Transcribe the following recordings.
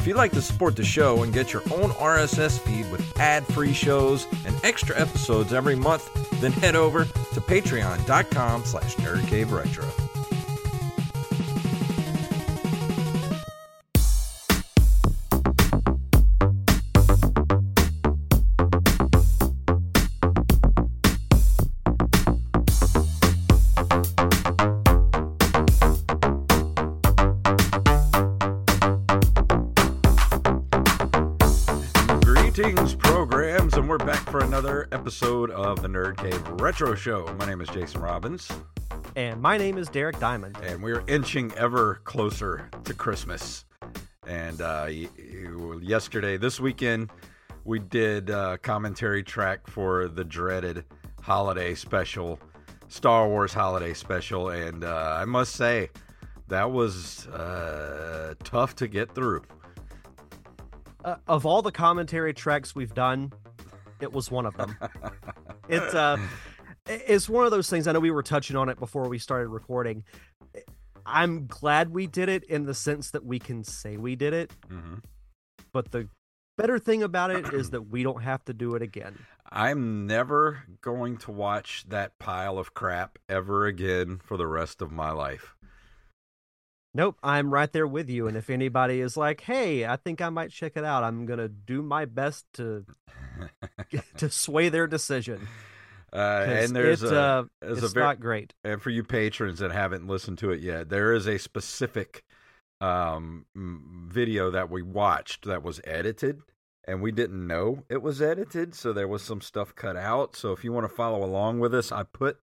If you'd like to support the show and get your own RSS feed with ad-free shows and extra episodes every month, then head over to patreon.com slash nerdcaveretro. Back for another episode of the Nerd Cave Retro Show. My name is Jason Robbins, And my name is Derek Diamond. and we're inching ever closer to Christmas. And uh, yesterday, this weekend, we did a commentary track for the dreaded holiday special, Star Wars holiday special, and uh, I must say, that was uh, tough to get through. Uh, of all the commentary tracks we've done, it was one of them. it's uh, it's one of those things. I know we were touching on it before we started recording. I'm glad we did it in the sense that we can say we did it, hmm but the better thing about it is that we don't have to do it again. I'm never going to watch that pile of crap ever again for the rest of my life. Nope, I'm right there with you. And if anybody is like, "Hey, I think I might check it out," I'm gonna do my best to to sway their decision. Uh, and there's it, a, uh, there's it's a very, not great. and for you patrons that haven't listened to it yet, there is a specific um, video that we watched that was edited, and we didn't know it was edited, so there was some stuff cut out. So if you want to follow along with us, I put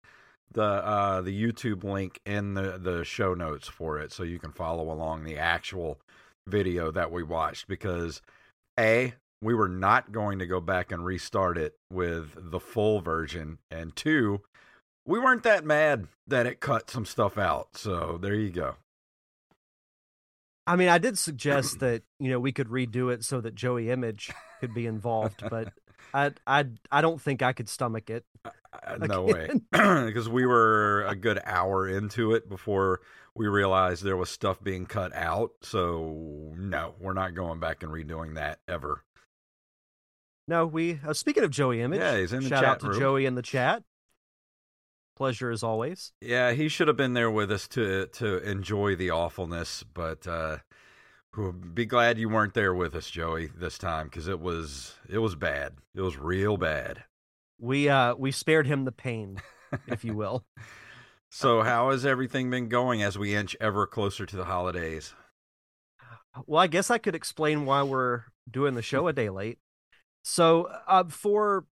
the uh, the YouTube link in the the show notes for it, so you can follow along the actual video that we watched because a we were not going to go back and restart it with the full version and two we weren't that mad that it cut some stuff out. So there you go. I mean, I did suggest that you know we could redo it so that Joey Image could be involved, but I I I don't think I could stomach it. Uh, no way. Because we were a good hour into it before we realized there was stuff being cut out. So no, we're not going back and redoing that ever. No, we. Uh, speaking of Joey Image, Yeah, he's in the shout chat out to room. Joey in the chat. Pleasure as always. Yeah, he should have been there with us to to enjoy the awfulness, but uh be glad you weren't there with us, Joey, this time because it was it was bad. It was real bad. We uh we spared him the pain, if you will. So, how has everything been going as we inch ever closer to the holidays? Well, I guess I could explain why we're doing the show a day late. So, uh, for,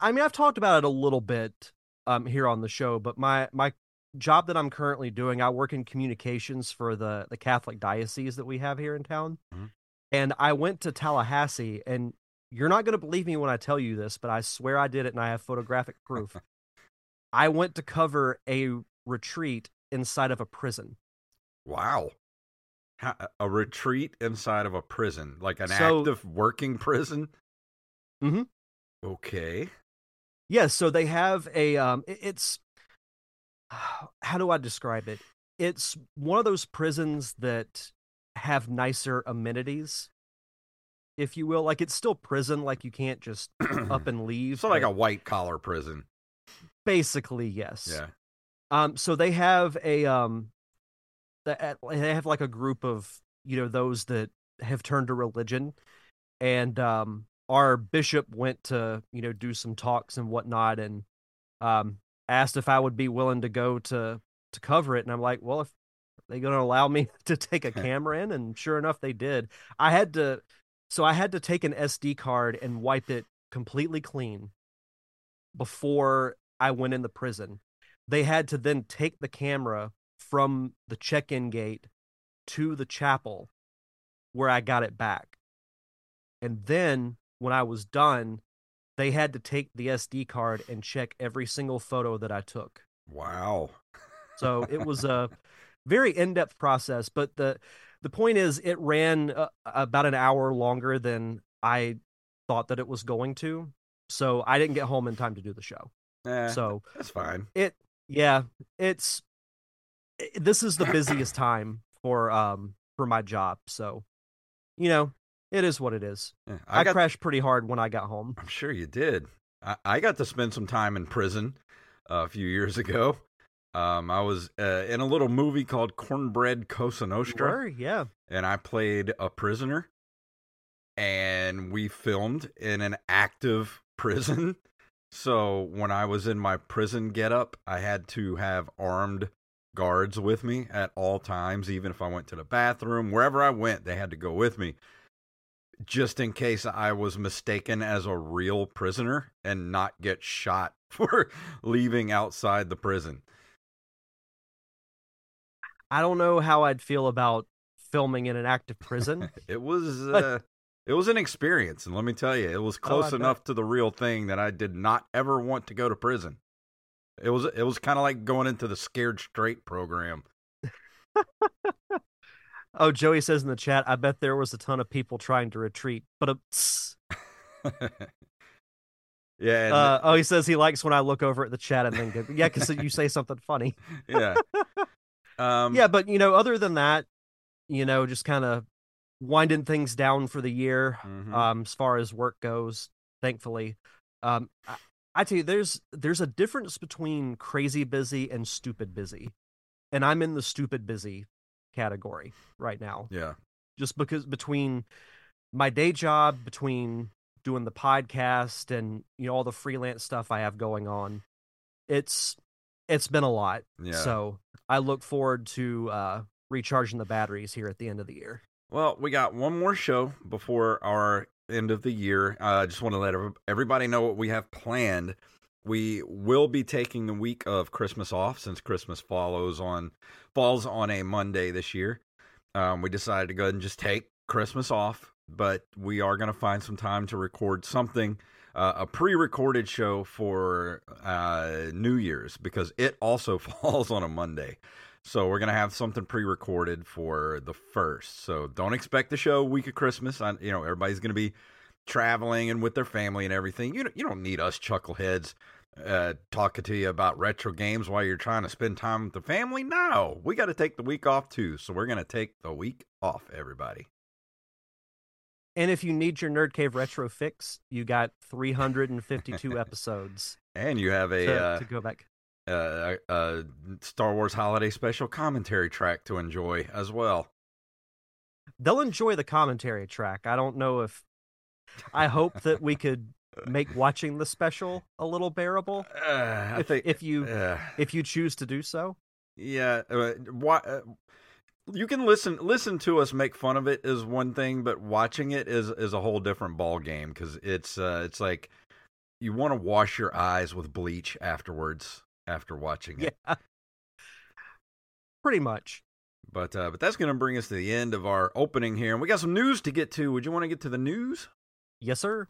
I mean, I've talked about it a little bit um, here on the show, but my my job that I'm currently doing, I work in communications for the the Catholic diocese that we have here in town, Mhm. and I went to Tallahassee, and you're not going to believe me when I tell you this, but I swear I did it, and I have photographic proof. I went to cover a retreat inside of a prison. Wow. A retreat inside of a prison, like an So- active working prison? Mhm. Okay. yeah, so they have a um it's how do I describe it? It's one of those prisons that have nicer amenities, if you will. Like it's still prison, like you can't just up and leave. So like a white collar prison. basically yes. Yeah. Um, so they have a um, they have like a group of you know those that have turned to religion, and um, our bishop went to you know do some talks and whatnot, and um, asked if I would be willing to go to to cover it, and I'm like, well, if they're going to allow me to take a camera in, and sure enough, they did. I had to, so I had to take an SD card and wipe it completely clean before I went in the prison they had to then take the camera from the check-in gate to the chapel where I got it back. And then when I was done, they had to take the SD card and check every single photo that I took. Wow. So it was a very in-depth process, but the the point is it ran uh, about an hour longer than I thought that it was going to. So I didn't get home in time to do the show. Eh, So that's fine. it yeah it's i this is the busiest time for um for my job so you know it is what it is Yeah, i, got, crashed pretty hard when i got home I'm sure you did. I, I got to spend some time in prison uh, a few years ago. Um, I was uh, in a little movie called Cornbread Cosa Nostra. Were? yeah and I played a prisoner. And we filmed in an active prison. So when I was in my prison getup, I had to have armed guards with me at all times, even if I went to the bathroom, wherever I went, they had to go with me. Just in case I was mistaken as a real prisoner and not get shot for leaving outside the prison. i don't know how i'd feel about filming in an active prison It was But- uh, it was an experience, and let me tell you, it was Oh, close bet. enough to the real thing that I did not ever want to go to prison. It was it was kind of like going into the Scared Straight program. Oh joey says in the chat i bet there was a ton of people trying to retreat but uh, yeah, and, uh, oh he says he likes when i look over at the chat and then go, yeah because you say something funny yeah. Um, yeah, but you know, other than that, you know, just kind of winding things down for the year, mhm. um, as far as work goes. Thankfully, um, I, I tell you, there's there's a difference between crazy busy and stupid busy, and I'm in the stupid busy category right now, yeah, just because between my day job, between doing the podcast, and you know all the freelance stuff I have going on, it's it's been a lot. yeah. So I look forward to uh, recharging the batteries here at the end of the year. Well, we got one more show before our end of the year. Uh, I just want to let everybody know what we have planned. We will be taking the week of Christmas off since Christmas follows on falls on a Monday this year. Um, we decided to go ahead and just take Christmas off, but we are going to find some time to record something, uh, a pre-recorded show for uh, New Year's because it also falls on a Monday. So we're gonna have something pre-recorded for the first. So don't expect the show week of Christmas. I, you know, everybody's gonna be traveling and with their family and everything. You you don't need us chuckleheads uh, talking to you about retro games while you're trying to spend time with the family. No, we got to take the week off too. So we're gonna take the week off, everybody. And if you need your Nerd Cave retro fix, you got 352 episodes And you have a to, uh, to go back. uh, a Star Wars Holiday Special commentary track to enjoy as well. They'll enjoy the commentary track. I don't know if. I hope that we could make watching the special a little bearable Uh, I if, think if you uh, if you choose to do so. Yeah, uh, why, uh, you can listen listen to us make fun of it is one thing, but watching it is is a whole different ball game because it's uh, it's like you want to wash your eyes with bleach afterwards after watching it. Yeah. Pretty much. But uh, but that's going to bring us to the end of our opening here, and we got some news to get to. Would you want to get to the news? Yes, sir.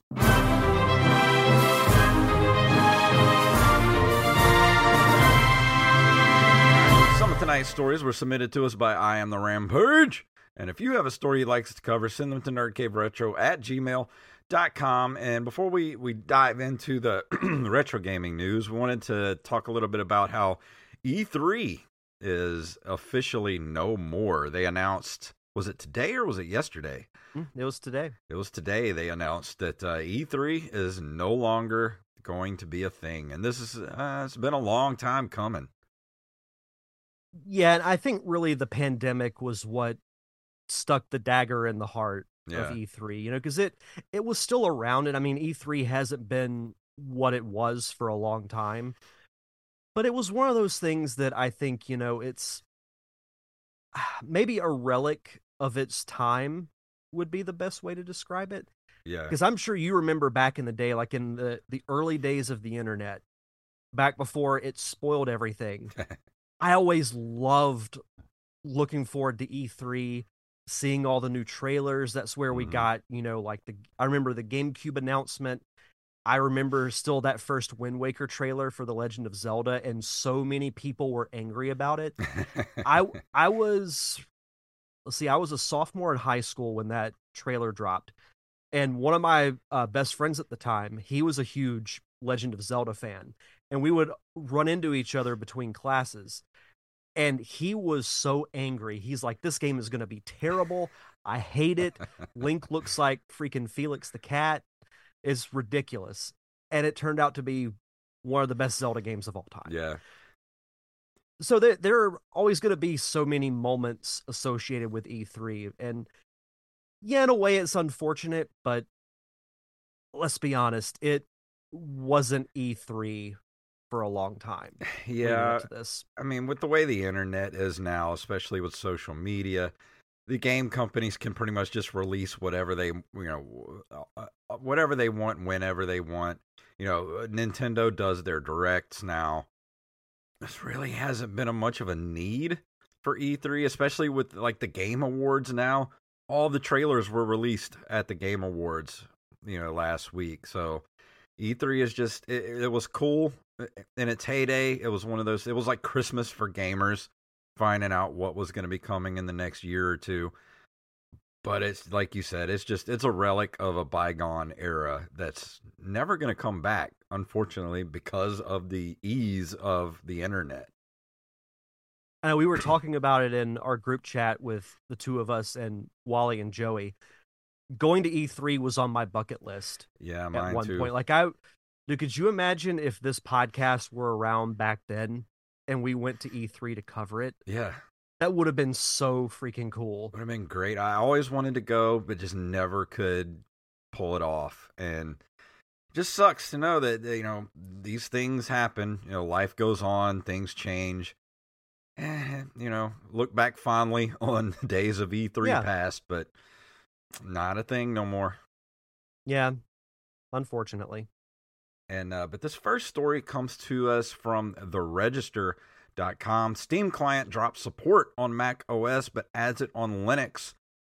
Some of tonight's stories were submitted to us by I Am the Rampage. And if you have a story you'd like us to cover, send them to nerdcaveretro at gmail.com. And before we we dive into the retro gaming news we wanted to talk a little bit about how e3 is officially no more they announced was it today or was it yesterday It was today. it was today they announced that uh, e3 is no longer going to be a thing and this is uh, it's been a long time coming Yeah, and I think really the pandemic was what stuck the dagger in the heart Yeah. of E3, you know, because it it was still around, and I mean, E3 hasn't been what it was for a long time, but it was one of those things that I think you know it's maybe a relic of its time would be the best way to describe it yeah because I'm sure you remember back in the day, like in the the early days of the internet, back before it spoiled everything. I always loved looking forward to E3, seeing all the new trailers. That's where we Mhm. got, you know, like the I remember the GameCube announcement. I remember still that first Wind Waker trailer for The Legend of Zelda, and so many people were angry about it. I I was let's see, I was a sophomore in high school when that trailer dropped. And one of my uh, best friends at the time, he was a huge Legend of Zelda fan. And we would run into each other between classes. And he was so angry. He's like, This game is going to be terrible. I hate it. Link looks like freaking Felix the cat. It's ridiculous. And it turned out to be one of the best Zelda games of all time yeah so there there are always going to be so many moments associated with E3 and yeah in a way it's unfortunate but let's be honest it wasn't E3 for a long time yeah this I mean, with the way the internet is now, especially with social media, the game companies can pretty much just release whatever they, you know, uh, uh, whatever they want, whenever they want. You know, uh, Nintendo does their directs now. This really hasn't been a much of a need for E3, especially with like the Game Awards now. All the trailers were released at the Game Awards, you know, last week. So E3 is just it, it was cool in its heyday. It was one of those. It was like Christmas for gamers, finding out what was going to be coming in the next year or two. But it's like you said, it's just it's a relic of a bygone era that's never going to come back, unfortunately, because of the ease of the internet. I know we were talking about it in our group chat with the two of us and Wally and Joey going to E3 was on my bucket list Yeah, at one too. point like I dude, could you imagine if this podcast were around back then and we went to E3 to cover it yeah, That would have been so freaking cool. would have been great. I always wanted to go, but just never could pull it off. And it just sucks to know that you know these things happen. You know, life goes on, things change. Eh, you know, look back fondly on the days of E3 Yeah. past, but not a thing no more. Yeah, unfortunately. And uh, but this first story comes to us from the Register.com. Steam client drops support on Mac OS but adds it on Linux.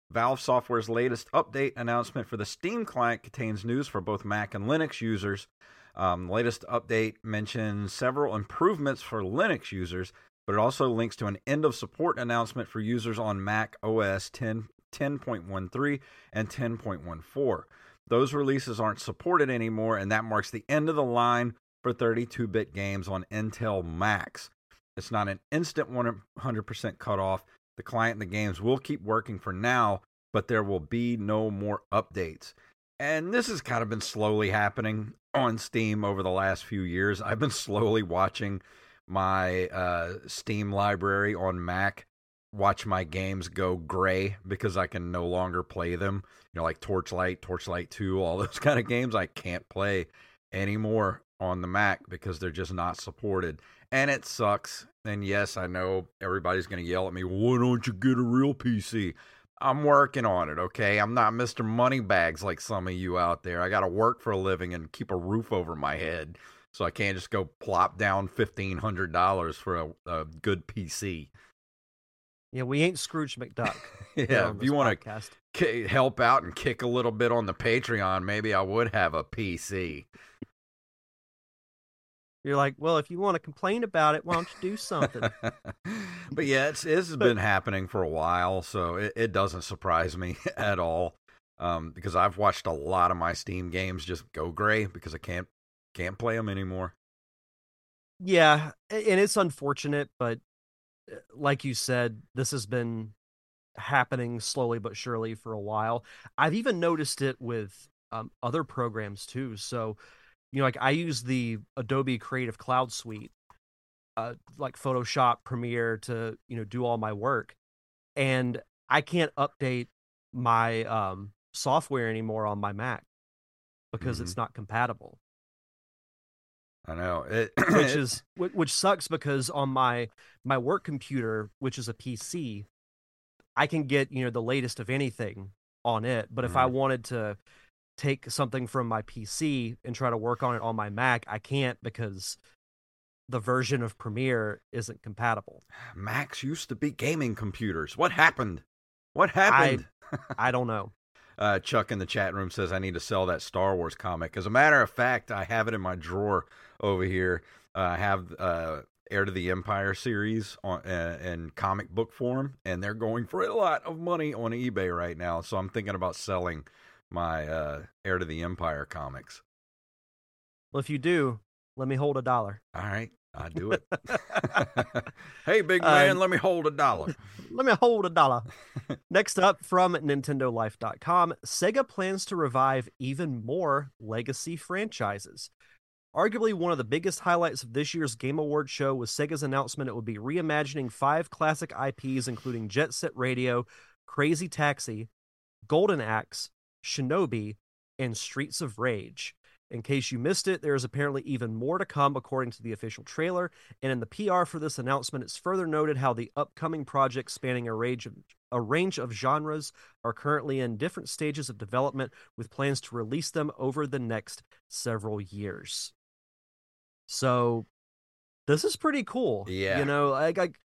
Valve Software's latest update announcement for the Steam client contains news for both Mac and Linux users. Um, latest update mentions several improvements for Linux users, but it also links to an end of support announcement for users on Mac OS 10, 10.13 and 10.14. Those releases aren't supported anymore, and that marks the end of the line for 32 bit games on Intel Macs. It's not an instant 100% cutoff. The client and the games will keep working for now, but there will be no more updates. And this has kind of been slowly happening on Steam over the last few years. I've been slowly watching my uh, Steam library on Mac watch my games go gray because I can no longer play them. You know, like Torchlight, Torchlight 2, all those kind of games I can't play anymore on the Mac because they're just not supported. And it sucks. And yes, I know everybody's going to yell at me, why don't you get a real PC? I'm working on it, okay? I'm not Mr. Moneybags like some of you out there. I got to work for a living and keep a roof over my head. So I can't just go plop down $1,500 for a, a good PC. Yeah, we ain't Scrooge McDuck. Yeah, if you want to ki- help out and kick a little bit on the Patreon, maybe I would have a PC. You're like, well, if you want to complain about it, why don't you do something? but yeah, it's this has been happening for a while, so it, it doesn't surprise me at all. um, because I've watched a lot of my Steam games just go gray because I can't can't play them anymore. Yeah, and it's unfortunate, but uh, like you said, this has been happening slowly but surely for a while. I've even noticed it with um, other programs too. So, you know, like I use the Adobe Creative Cloud Suite, uh, like Photoshop, Premiere to you know do all my work, and I can't update my um, software anymore on my Mac because Mhm. it's not compatible. I know it, which is which sucks because on my my work computer which is a pc i can get you know the latest of anything on it but if i wanted to take something from my pc and try to work on it on my mac i can't because the version of premiere isn't compatible Macs used to be gaming computers. What happened? What happened? i don't know Uh, Chuck in the chat room says I need to sell that Star Wars comic. As a matter of fact, I have it in my drawer over here. Uh, I have uh, Heir to the Empire series on uh, in comic book form, and they're going for a lot of money on eBay right now. So I'm thinking about selling my uh, Heir to the Empire comics. well if you do let me hold a dollar All right, I do it. hey, big Uh, man, let me hold a dollar. Let me hold a dollar. Next up from NintendoLife.com, Sega plans to revive even more legacy franchises. Arguably one of the biggest highlights of this year's Game Awards show was Sega's announcement it would be reimagining five classic IPs, including Jet Set Radio, Crazy Taxi, Golden Axe, Shinobi, and Streets of Rage. In case you missed it, there is apparently even more to come, according to the official trailer. And in the PR for this announcement, it's further noted how the upcoming projects spanning a range of a range of genres are currently in different stages of development, with plans to release them over the next several years. So, this is pretty cool. Yeah. you know, like, like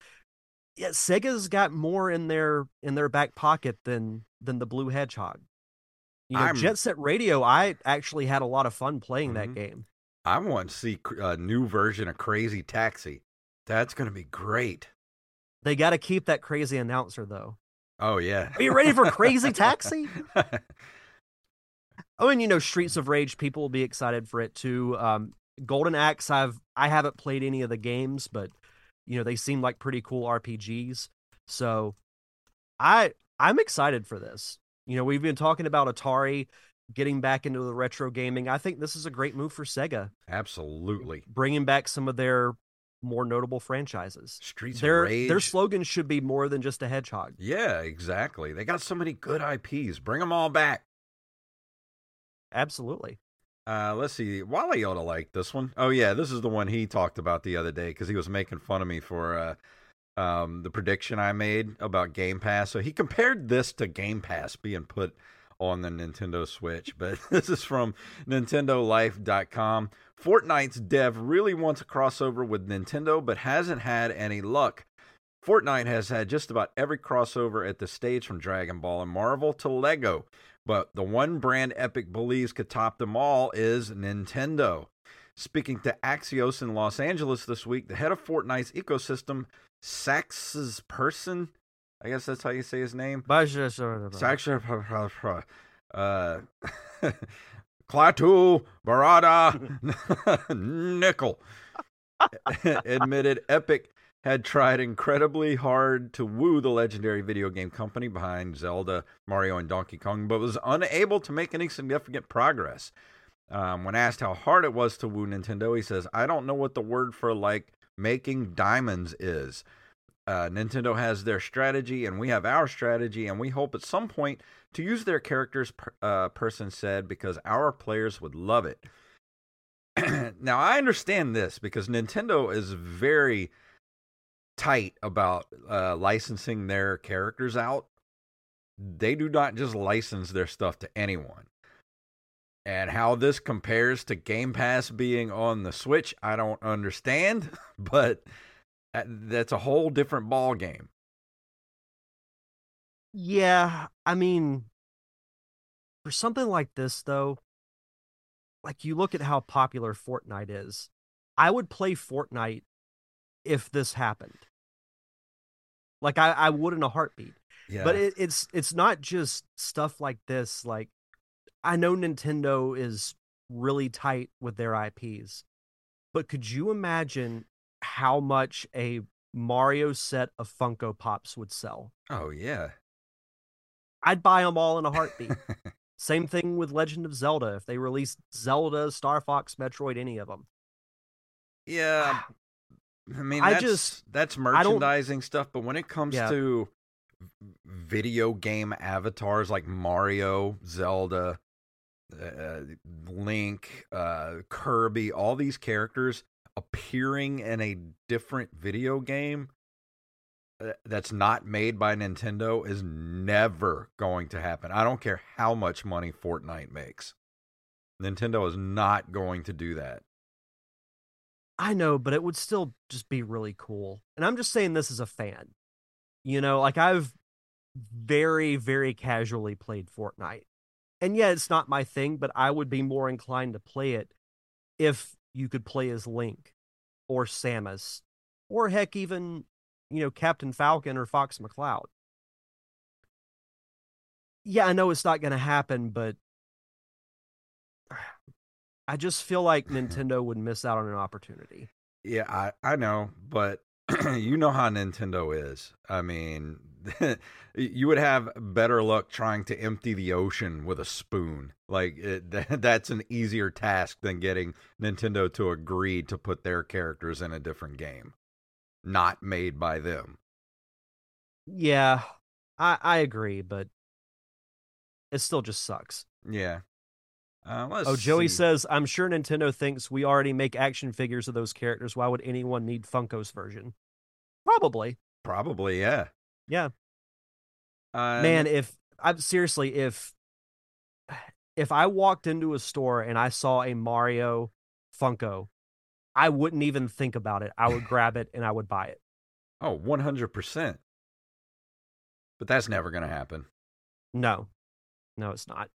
yeah, Sega's got more in their in their back pocket than than the Blue Hedgehog. You know, I'm- Jet Set Radio. I actually had a lot of fun playing that Mhm. game. I want to see a new version of Crazy Taxi. That's going to be great. They got to keep that crazy announcer though. Oh yeah. Are you ready for Crazy Taxi? Oh, and you know, Streets of Rage, people will be excited for it too. Um, Golden Axe, I've I haven't played any of the games, but you know they seem like pretty cool RPGs. So, I I'm excited for this. You know, we've been talking about Atari getting back into the retro gaming. I think this is a great move for Sega, Absolutely. bringing back some of their more notable franchises. Streets Their of Rage. their slogan should be more than just a hedgehog. yeah, exactly. They got so many good IPs. Bring them all back. Absolutely. Uh, let's see. Wally ought to like this one. Oh yeah, this is the one he talked about the other day because he was making fun of me for uh, um, the prediction I made about Game Pass. So he compared this to Game Pass being put on the Nintendo Switch. But this is from NintendoLife.com. Fortnite's dev really wants a crossover with Nintendo, but hasn't had any luck. Fortnite has had just about every crossover at the stage from Dragon Ball and Marvel to Lego. But the one brand Epic believes could top them all is Nintendo. Speaking to Axios in Los Angeles this week, the head of Fortnite's ecosystem, Saxs Persson, I guess that's how you say his name. Sax, uh, Klaatu Barada Nickel admitted Epic had tried incredibly hard to woo the legendary video game company behind Zelda, Mario, and Donkey Kong, but was unable to make any significant progress. Um, when asked how hard it was to woo Nintendo, he says, I don't know what the word for like making diamonds is. Uh, Nintendo has their strategy, and we have our strategy, and we hope at some point to use their characters, uh, Persson said, because our players would love it. now, I understand this because Nintendo is very tight about uh, licensing their characters out. They do not just license their stuff to anyone. And how this compares to Game Pass being on the Switch, I don't understand, but that's a whole different ball game. Yeah, I mean, for something like this, though, like you look at how popular Fortnite is, I would play Fortnite if this happened. Like I, I would in a heartbeat. Yeah. But it, it's it's not just stuff like this. Like I know Nintendo is really tight with their IPs, but could you imagine how much a Mario set of Funko Pops would sell? Oh yeah. I'd buy them all in a heartbeat. Same thing with Legend of Zelda. If they released Zelda, Star Fox, Metroid, any of them. Yeah. Ah. I mean, I just- that's merchandising stuff, but when it comes Yeah. to video game avatars like Mario, Zelda, uh, Link, uh, Kirby, all these characters appearing in a different video game uh, that's not made by Nintendo is never going to happen. I don't care how much money Fortnite makes. Nintendo is not going to do that. I know, but it would still just be really cool. And I'm just saying this as a fan. You know, like I've very, very casually played Fortnite. And yeah, it's not my thing, but I would be more inclined to play it if you could play as Link or Samus or heck, even, you know, Captain Falcon or Fox McCloud. Yeah, I know it's not going to happen, but I just feel like Nintendo would miss out on an opportunity. Yeah, I, I know, but you know how Nintendo is. I mean, you would have better luck trying to empty the ocean with a spoon. Like eh, it, that's an easier task than getting Nintendo to agree to put their characters in a different game, not made by them. Yeah, I I agree, but it still just sucks. Yeah. Uh, Oh, Joey see. says, "I'm sure Nintendo thinks we already make action figures of those characters. Why would anyone need Funko's version?" Probably. probably yeah. Yeah. Uh, Man, if I'm seriously, if if I walked into a store and I saw a Mario Funko, I wouldn't even think about it. I would grab it and I would buy it. Oh, oh, one hundred percent. But that's never going to happen. No, no, it's not.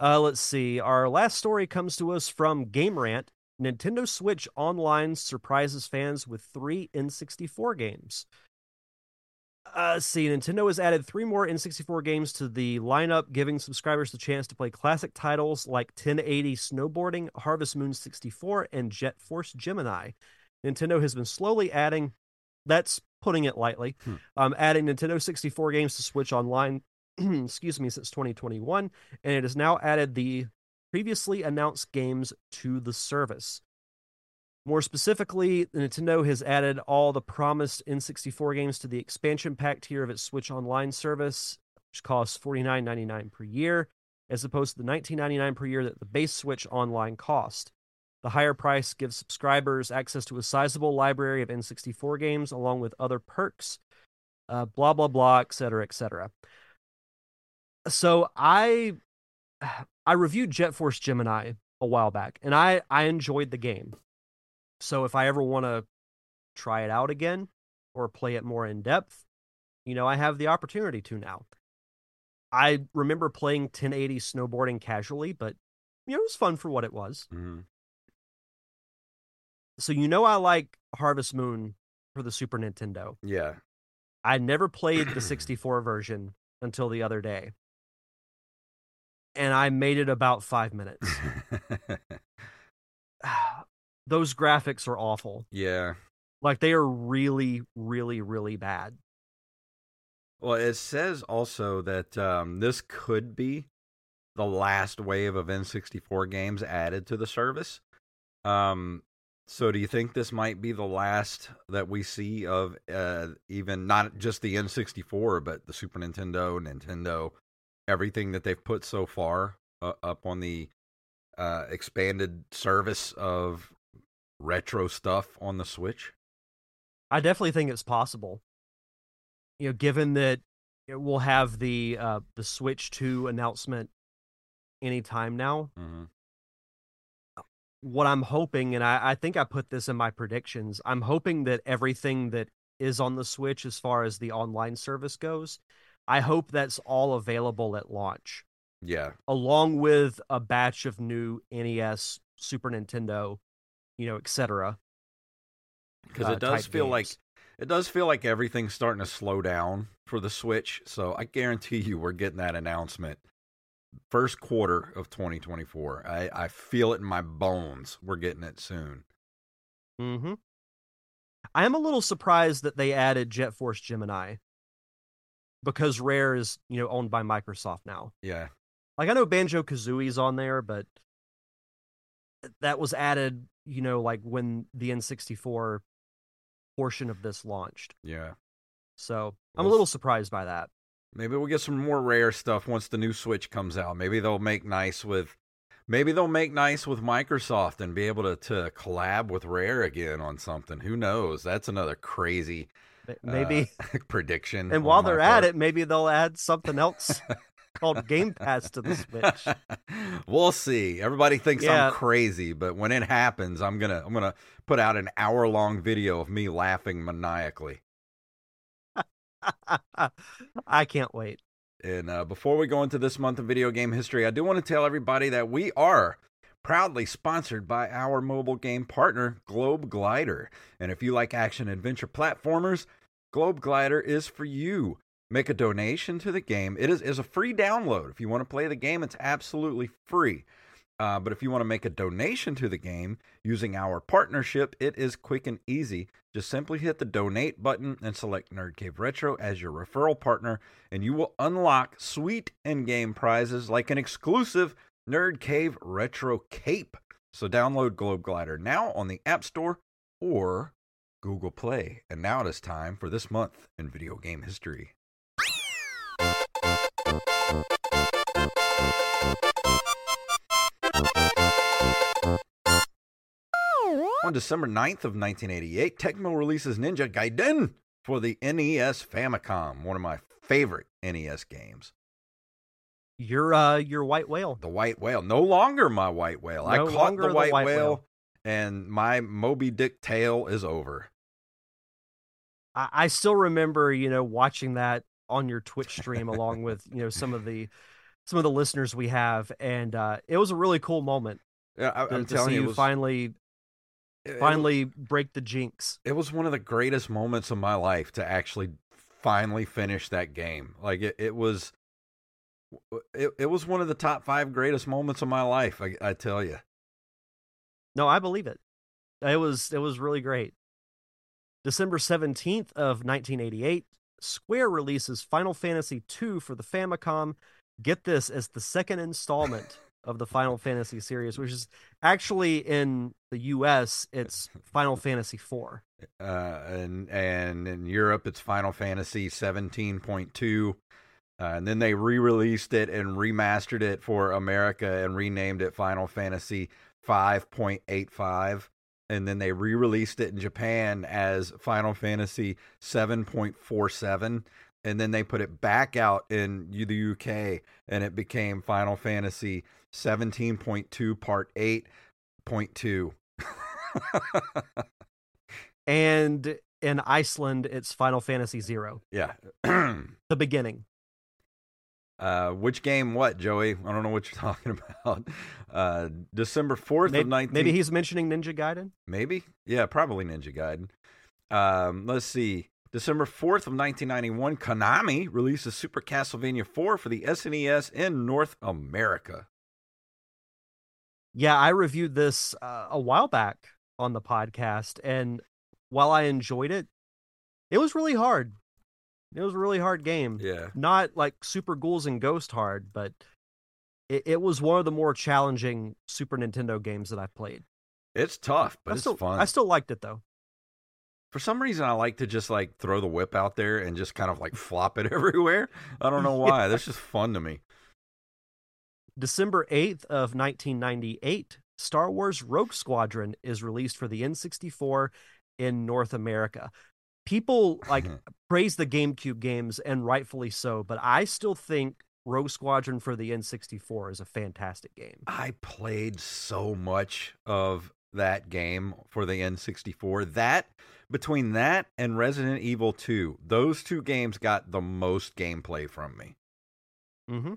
Uh, let's see. Our last story comes to us from Game Rant. Nintendo Switch Online surprises fans with three N64 games. Uh, let's see. Nintendo has added three more N64 games to the lineup, giving subscribers the chance to play classic titles like 1080 Snowboarding, Harvest Moon 64, and Jet Force Gemini. Nintendo has been slowly adding, that's putting it lightly, Hmm. um, adding Nintendo 64 games to Switch Online excuse me, since 2021, and it has now added the previously announced games to the service. More specifically, Nintendo has added all the promised N64 games to the expansion pack tier of its Switch Online service, which costs $49.99 per year, as opposed to the $19.99 per year that the base Switch Online cost. The higher price gives subscribers access to a sizable library of N64 games along with other perks, uh, blah, blah, blah, et cetera, et cetera so I I reviewed Jet Force Gemini a while back, and I I enjoyed the game. So if I ever want to try it out again or play it more in depth, you know, I have the opportunity to now. I remember playing 1080 snowboarding casually, but you know, it was fun for what it was. Mhm. So you know I like Harvest Moon for the Super Nintendo. Yeah. I never played the 64 version until the other day. And I made it about five minutes. Those graphics are awful. yeah. Like they are really, really, really bad. Well, it says also that um, this could be the last wave of N64 games added to the service. Um, so, do you think this might be the last that we see of uh, even not just the N64, but the Super Nintendo, Nintendo, everything that they've put so far uh, up on the uh, expanded service of retro stuff on the Switch? I definitely think it's possible. You know, given that it will have the uh, the Switch 2 announcement anytime now. Mm-hmm. What I'm hoping, and I, I think I put this in my predictions, I'm hoping that everything that is on the Switch as far as the online service goes, I hope that's all available at launch. Yeah. along with a batch of new NES, Super Nintendo, you know, etc. because uh, it does feel like it does feel like everything's starting to slow down for the Switch. So I guarantee you, we're getting that announcement first quarter of 2024. I, I feel it in my bones. We're getting it soon. Mm-hmm. I am a little surprised that they added Jet Force Gemini because Rare is, you know, owned by Microsoft now. Yeah. Like I know Banjo Kazooie's on there, but that was added, you know, like when the N64 portion of this launched. Yeah. So I'm Well, a little surprised by that. Maybe we'll get some more rare stuff once the new Switch comes out. Maybe they'll make nice with maybe they'll make nice with Microsoft and be able to, to collab with Rare again on something. Who knows? That's another crazy Maybe. uh, prediction. and while they're part. at it, maybe they'll add something else called Game Pass to the Switch. we'll see. Everybody thinks Yeah. I'm crazy, but when it happens, I'm gonna I'm gonna put out an hour long video of me laughing maniacally. I can't wait. And uh, before we go into this month of video game history, I do want to tell everybody that we are proudly sponsored by our mobile game partner, Globe Glider. And if you like action adventure platformers, Globe Glider is for you. Make a donation to the game. It is, is a free download. If you want to play the game, it's absolutely free. Uh, but if you want to make a donation to the game using our partnership, it is quick and easy. Just simply hit the donate button and select Nerd Cave Retro as your referral partner, and you will unlock sweet in game prizes like an exclusive Nerd Cave Retro cape. So download Globe Glider now on the App Store or Google Play. And now it is time for this month in video game history. On December 9th of 1988, Tecmo releases Ninja Gaiden for the NES Famicom, one of my favorite NES games. You're uh your white whale. The White Whale, no longer my White Whale. I caught the the White, white whale, whale. and my Moby Dick tale is over. I, I still remember, you know, watching that on your Twitch stream along with, you know, some of the some of the listeners we have, and uh it was a really cool moment Yeah, I, to telling you, you was, finally finally break the jinx. it was one of the greatest moments of my life to actually finally finish that game. Like it, it was, it, it was one of the top five greatest moments of my life. I, I tell you. No, I believe it. It was it was really great. December 17th of 1988, Square releases Final Fantasy II for the Famicom. Get this as the second installment of the Final Fantasy series, which is actually in the US, it's Final Fantasy IV. Uh, and and in Europe, it's Final Fantasy 17.2. Uh, and then they re-released it and remastered it for America and renamed it Final Fantasy 5.85. And then they re-released it in Japan as Final Fantasy 7.47. And then they put it back out in the UK and it became Final Fantasy 17.2 Part 8.2. And in Iceland, it's Final Fantasy Zero, yeah. the beginning. Uh, which game? What, Joey? I don't know what you're talking about. Uh, December fourth of nineteen. maybe he's mentioning Ninja Gaiden. maybe. Yeah, probably Ninja Gaiden. Um, let's see. December fourth of nineteen ninety one, Konami releases Super Castlevania four for the SNES in North America. Yeah, I reviewed this uh, a while back on the podcast, and while I enjoyed it, it was really hard. It was a really hard game. Yeah, Not like Super Ghouls and Ghost hard, but it, it was one of the more challenging Super Nintendo games that I've played. it's tough, but I it's still, fun. I still liked it though. For some reason, I like to just like throw the whip out there and just kind of like flop it everywhere. I don't know why. That's just fun to me. December 8th of 1998, Star Wars Rogue Squadron is released for the N64 in North America. People like praise the GameCube games and rightfully so, but I still think Rogue Squadron for the N64 is a fantastic game. I played so much of that game for the N64. That between that and Resident Evil 2, those two games got the most gameplay from me. Mm-hmm.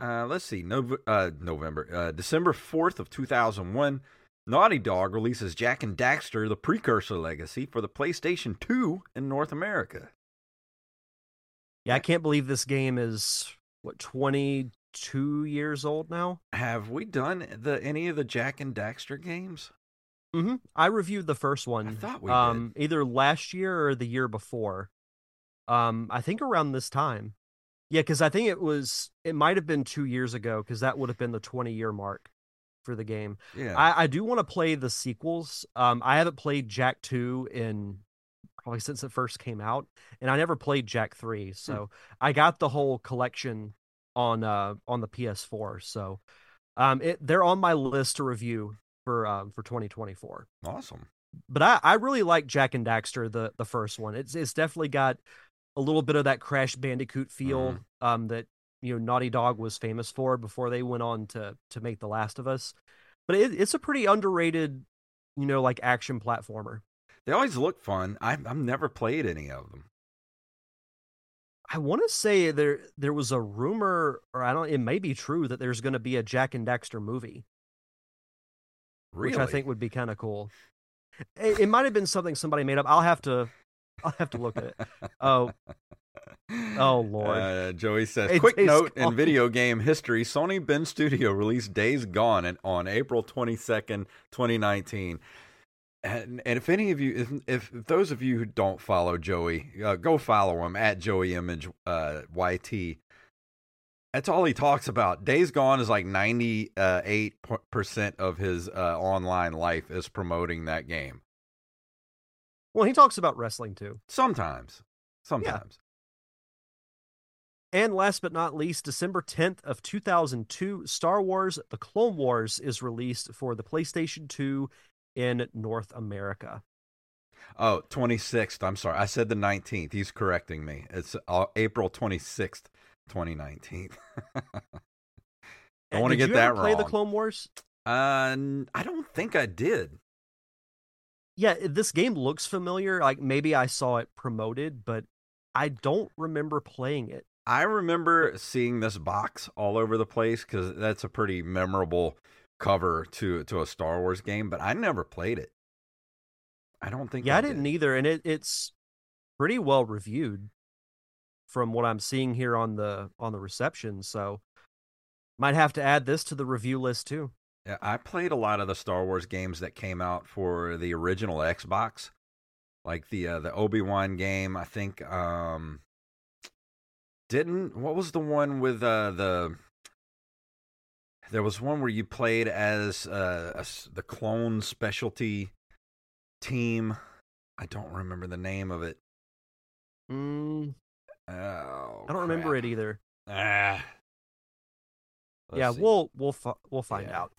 Uh, let's see, Nov- uh, November, uh, December 4th of 2001, Naughty Dog releases Jak and Daxter: The Precursor Legacy for the PlayStation 2 in North America. Yeah, I can't believe this game is what 22 years old now. Have we done the any of the Jak and Daxter games? Mm-hmm. I reviewed the first one. I thought we um, either last year or the year before. Um, I think around this time. Yeah, because I think it was. It might have been two years ago because that would have been the twenty year mark for the game. Yeah. I, I do want to play the sequels. Um, I haven't played Jak Two in probably since it first came out, and I never played Jak Three. So I got the whole collection on uh on the PS4. So um, it they're on my list to review for um for 2024 awesome. but I, I really like Jak and Daxter, the the first one. It's it's definitely got a little bit of that Crash Bandicoot feel Mhm. um that you know Naughty Dog was famous for before they went on to to make The Last of Us. But it, it's a pretty underrated, you know, like action platformer. They always look fun. I've, I've never played any of them. I want to say there there was a rumor, or I don't. It may be true that there's going to be a Jak and Daxter movie, Really? which I think would be kind of cool. It, it might have been something somebody made up. I'll have to, I'll have to look at it. Oh, Oh, Lord. Uh, Joey says, Hey, quick note in video game history: Sony Bend Studio released Days Gone on April twenty second, twenty nineteen. And, and if any of you, if, if, if those of you who don't follow Joey, uh, go follow him at Joey Image uh, YT. That's all he talks about. Days Gone is like ninety eight percent of his uh, online life is promoting that game. well, he talks about wrestling too. Sometimes, sometimes. And last but not least, December 10th of 2002, Star Wars: The Clone Wars is released for the PlayStation 2 in North America. Oh, 26th. I'm sorry. I said the 19th. He's correcting me. It's uh, April 26th, 2019. I want to get you that ever play wrong. the Clone Wars? uh, I don't think I did. Yeah, this game looks familiar. Like maybe I saw it promoted, but I don't remember playing it. I remember seeing this box all over the place because that's a pretty memorable cover to to a Star Wars game, but I never played it. I don't think. Yeah, I did. didn't either, and it, it's pretty well reviewed from what I'm seeing here on the on the reception. So might have to add this to the review list too. Yeah, I played a lot of the Star Wars games that came out for the original Xbox, like the uh, the Obi Wan game. I think um, didn't what was the one with uh, the there was one where you played as uh, a the clone specialty team. I don't remember the name of it. Mm, Oh, I don't remember it either. Ah. Let's yeah, see. we'll we'll fi- we'll find Yeah. out.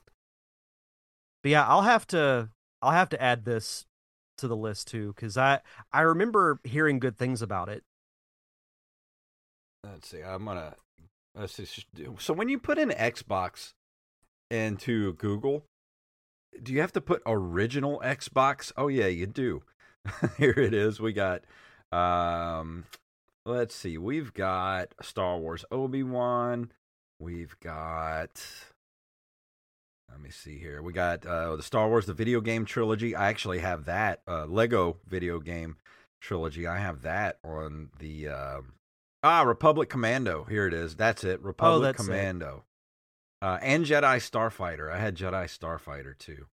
But yeah, I'll have to I'll have to add this to the list too because I I remember hearing good things about it. Let's see. I'm gonna. Let's see. So when you put an Xbox into Google, do you have to put original Xbox? Oh yeah, you do. Here it is. We got. Um, let's see. We've got Star Wars Obi Wan. We've got. Let me see here. We got uh, the Star Wars the video game trilogy. I actually have that uh, Lego video game trilogy. I have that on the. um Ah, Republic Commando. Here it is. That's it. Republic that's it. Commando. Uh, and Jedi Starfighter. I had Jedi Starfighter too.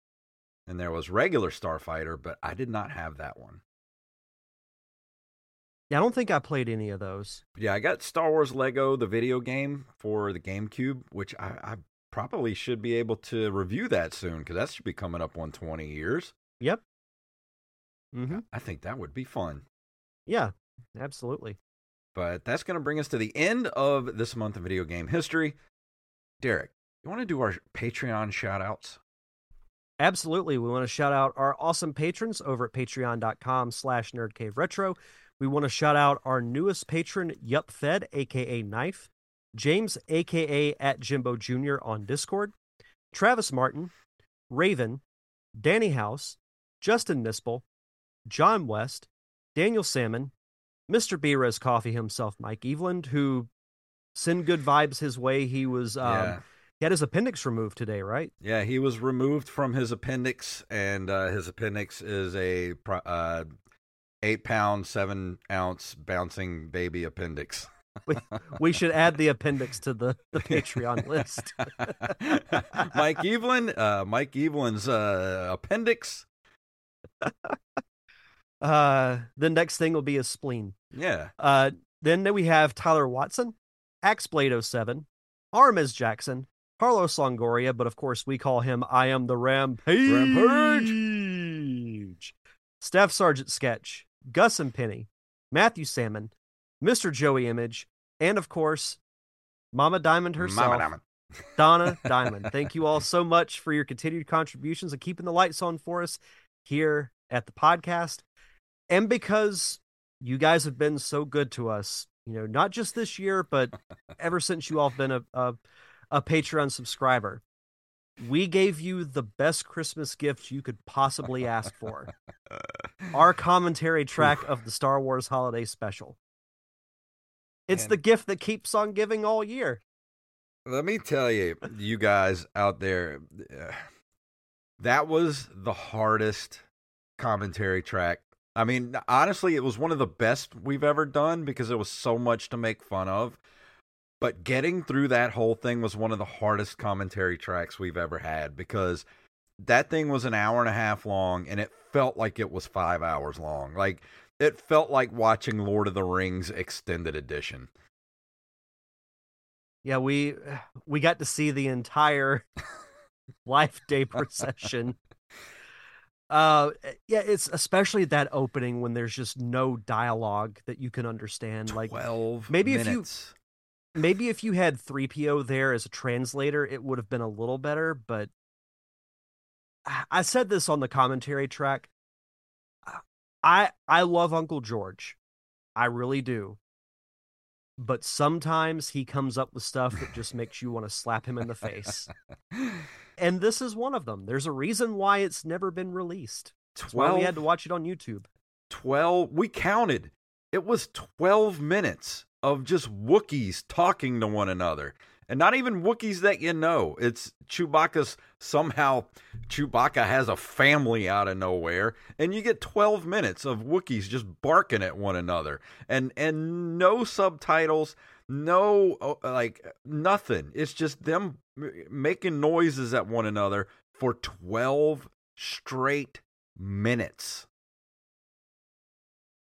And there was regular Starfighter, but I did not have that one. Yeah, I don't think I played any of those. Yeah, I got Star Wars Lego, the video game for the GameCube, which I, I probably should be able to review that soon because that should be coming up on 20 years. Yep. Mm-hmm. I think that would be fun. Yeah, absolutely. But that's going to bring us to the end of this month of video game history. Derek, you want to do our Patreon shout outs? Absolutely. We want to shout out our awesome patrons over at patreon.com slash nerdcaveretro. We want to shout out our newest patron, Yup Fed, aka Knife, James, aka at Jimbo Jr. on Discord, Travis Martin, Raven, Danny House, Justin Nispel, John West, Daniel Salmon, Mr. Brez Coffee himself, Mike Eveland, who send good vibes his way. He was um, yeah. he had his appendix removed today, right? Yeah, he was removed from his appendix, and uh, his appendix is a uh, eight pound, seven ounce bouncing baby appendix. we, we should add the appendix to the, the Patreon list. Mike Evelyn, uh, Mike Evelyn's uh, appendix. Uh, the next thing will be a spleen. Yeah. Uh, then we have Tyler Watson, Axblade 07, Armez Jackson, Carlos Longoria, but of course we call him I am the Rampage. Rampage. Staff Sergeant Sketch, Gus and Penny, Matthew Salmon, Mr. Joey Image, and of course, Mama Diamond herself, Mama Diamond. Donna Diamond. Thank you all so much for your continued contributions and keeping the lights on for us here at the podcast. And because you guys have been so good to us, you know, not just this year, but ever since you all have been a, a, a Patreon subscriber, we gave you the best Christmas gift you could possibly ask for our commentary track of the Star Wars Holiday Special. It's the gift that keeps on giving all year. Let me tell you, you guys out there, uh, that was the hardest commentary track. I mean, honestly, it was one of the best we've ever done because it was so much to make fun of. But getting through that whole thing was one of the hardest commentary tracks we've ever had because that thing was an hour and a half long and it felt like it was five hours long. Like, it felt like watching Lord of the Rings extended edition. Yeah, we we got to see the entire Life Day procession. Uh yeah, it's especially that opening when there's just no dialogue that you can understand. Like 12 maybe if you- maybe if you had 3PO there as a translator, it would have been a little better, but I said this on the commentary track. I I love Uncle George. I really do. But sometimes he comes up with stuff that just makes you want to slap him in the face. And this is one of them. There's a reason why it's never been released. That's why we had to watch it on YouTube. 12 we counted it was 12 minutes of just wookiees talking to one another and not even wookiees that you know it's chewbacca's somehow chewbacca has a family out of nowhere and you get 12 minutes of wookiees just barking at one another and and no subtitles no uh, like nothing it's just them making noises at one another for 12 straight minutes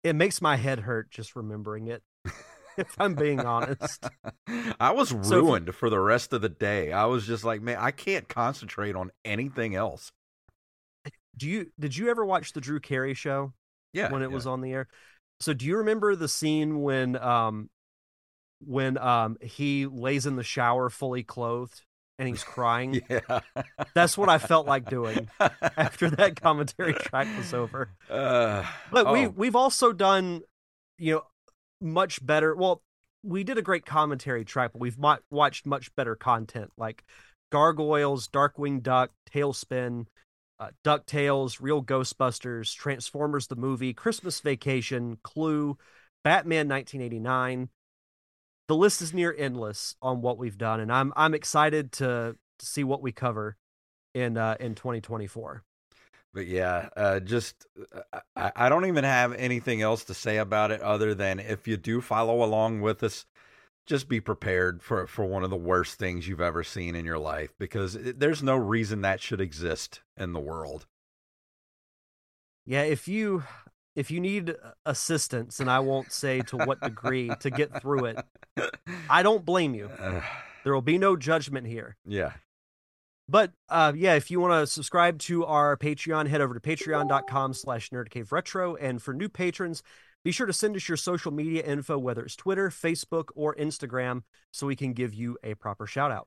It makes my head hurt just remembering it. if I'm being honest. I was So ruined for the rest of the day. I was just like, man, I can't concentrate on anything else. Do you did you ever watch the Drew Carey show? Yeah. when it yeah. was on the air. So do you remember the scene when um when um he lays in the shower fully clothed and he's crying? Yeah. That's what I felt like doing after that commentary track was over. Uh, But we oh, we've also done you know much better. Well, we did a great commentary track, but we've watched much better content like Gargoyles, Darkwing Duck, TaleSpin, uh, DuckTales, Real Ghostbusters, Transformers the movie, Christmas Vacation, Clue, Batman 1989. The list is near endless on what we've done, and I'm I'm excited to, to see what we cover in uh, in 2024. But yeah, uh, just uh, I, I don't even have anything else to say about it other than if you do follow along with us, just be prepared for for one of the worst things you've ever seen in your life because it, there's no reason that should exist in the world. Yeah, if you if you need assistance, and I won't say to what degree to get through it, I don't blame you. Uh, There will be no judgment here. yeah. But uh, yeah, if you want to subscribe to our Patreon, head over to patreon.com slash nerdcaveretro. And for new patrons, be sure to send us your social media info, whether it's Twitter, Facebook, or Instagram, so we can give you a proper shout out.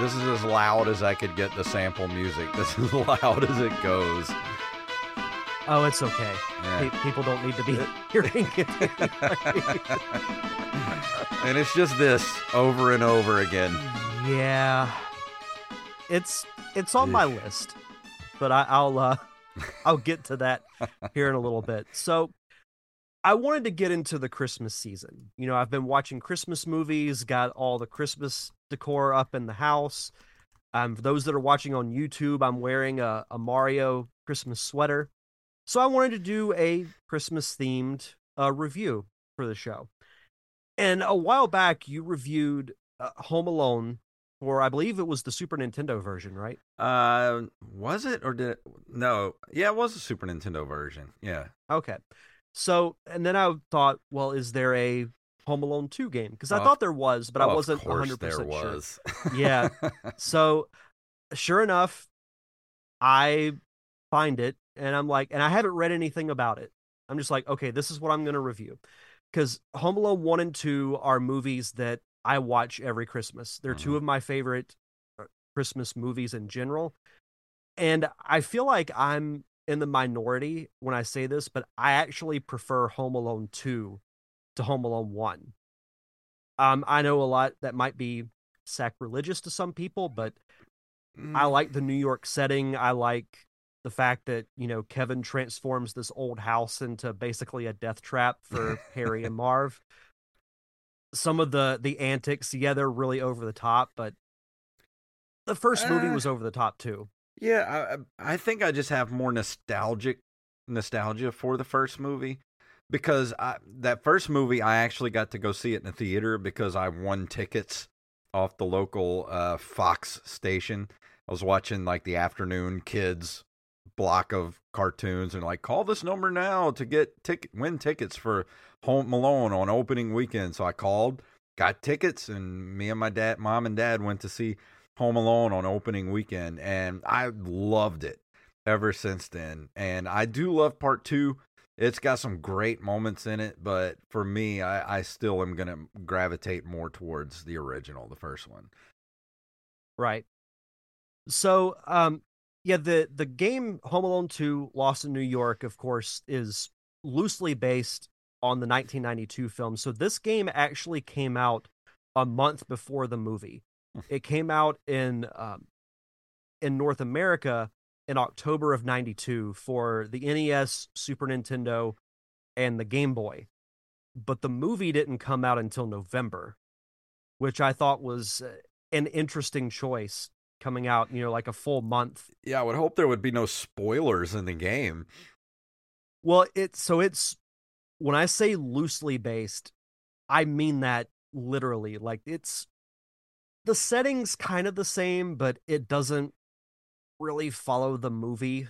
This is as loud as I could get the sample music. This is as loud as it goes. Oh, it's okay. Yeah. Pe- People don't need to be hearing it. and it's just this over and over again. yeah, it's it's on my list, but I, I'll uh, I'll get to that here in a little bit. So, I wanted to get into the Christmas season. You know, I've been watching Christmas movies, got all the Christmas decor up in the house. Um, for those that are watching on YouTube, I'm wearing a, a Mario Christmas sweater. So I wanted to do a Christmas themed uh, review for the show. And a while back, you reviewed uh, Home Alone, or I believe it was the Super Nintendo version, right? Uh, was it or did it? No, yeah, it was a Super Nintendo version. Yeah. Okay. So, and then I thought, well, is there a Home Alone 2 game? Because I Oh, thought there was, but I Oh, of wasn't course 100% there sure. Yeah. So, sure enough, I find it and I'm like, and I haven't read anything about it. I'm just like, okay, this is what I'm going to review. Because Home Alone 1 and 2 are movies that I watch every Christmas. They're two Mhm. of my favorite uh, Christmas movies in general. And I feel like I'm in the minority when I say this, but I actually prefer Home Alone 2 to Home Alone 1. Um, I know a lot that might be sacrilegious to some people, but I Mm. like the New York setting. I like the fact that, you know, Kevin transforms this old house into basically a death trap for Harry and Marv. Some of the the antics, yeah, they're really over the top, but the first movie Uh, was over the top too. Yeah, I, I think I just have more nostalgic nostalgia for the first movie because I, that first movie I actually got to go see it in the theater because I won tickets off the local uh, Fox station. I was watching like the afternoon kids block of cartoons and like call this number now to get ticket win tickets for Home Alone on opening weekend. So I called, got tickets, and me and my dad, mom and dad went to see Home Alone on opening weekend, and I loved it ever since then. And I do love part two. It's got some great moments in it, but for me, I, I still am going to gravitate more towards the original, the first one. Right. So, um, yeah, the the game Home Alone 2 Lost in New York, of course, is loosely based on the 1992 film. So this game actually came out a month before the movie. It came out in um, in North America in October of 92 for the NES, Super Nintendo, and the Game Boy. But the movie didn't come out until November, which I thought was uh, an interesting choice coming out, you know, like a full month. Yeah, I would hope there would be no spoilers in the game. Well, it's so it's when I say loosely based, I mean that literally. Like it's the setting's kind of the same, but it doesn't really follow the movie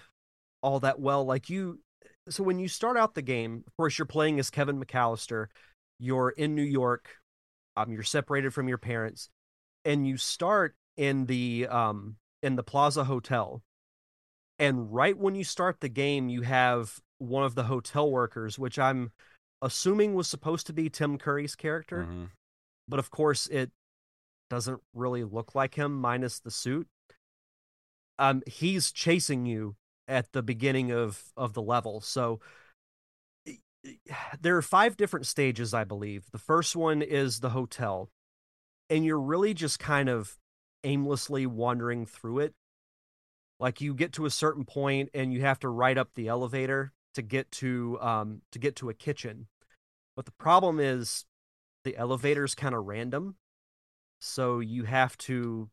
all that well. Like you so when you start out the game, of course you're playing as Kevin McAllister. You're in New York. Um, you're separated from your parents, and you start in the um in the Plaza Hotel. And right when you start the game, you have one of the hotel workers, which I'm assuming was supposed to be Tim Curry's character, Mhm. but of course it doesn't really look like him minus the suit. Um he's chasing you at the beginning of of the level. So there are five different stages, I believe. The first one is the hotel, and you're really just kind of aimlessly wandering through it. Like you get to a certain point and you have to ride up the elevator to get to um to get to a kitchen. But the problem is the elevator's kind of random. So you have to